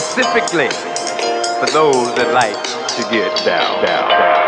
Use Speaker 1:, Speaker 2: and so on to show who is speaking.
Speaker 1: specifically for those that like to get down, down, down.